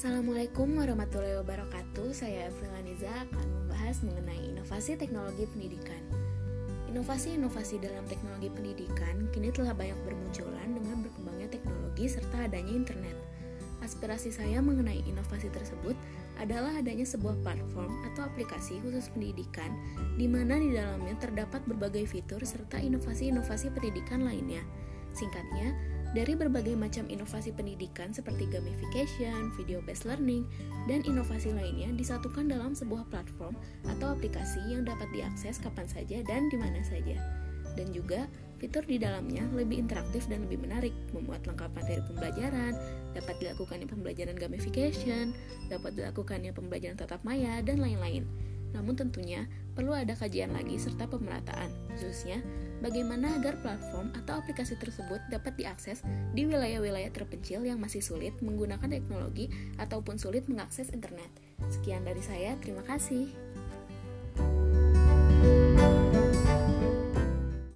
Assalamualaikum warahmatullahi wabarakatuh. Saya Avril Aniza akan membahas mengenai inovasi teknologi pendidikan. Inovasi-inovasi dalam teknologi pendidikan kini telah banyak bermunculan dengan berkembangnya teknologi serta adanya internet. Aspirasi saya mengenai inovasi tersebut adalah adanya sebuah platform atau aplikasi khusus pendidikan di mana di dalamnya terdapat berbagai fitur serta inovasi-inovasi pendidikan lainnya. Singkatnya, dari berbagai macam inovasi pendidikan seperti gamification, video-based learning, dan inovasi lainnya disatukan dalam sebuah platform atau aplikasi yang dapat diakses kapan saja dan di mana saja. Dan juga, fitur di dalamnya lebih interaktif dan lebih menarik, memuat lengkap materi pembelajaran, dapat dilakukannya pembelajaran gamification, dapat dilakukannya pembelajaran tatap maya, dan lain-lain. Namun tentunya perlu ada kajian lagi serta pemerataan, khususnya bagaimana agar platform atau aplikasi tersebut dapat diakses di wilayah-wilayah terpencil yang masih sulit menggunakan teknologi ataupun sulit mengakses internet. Sekian dari saya, terima kasih.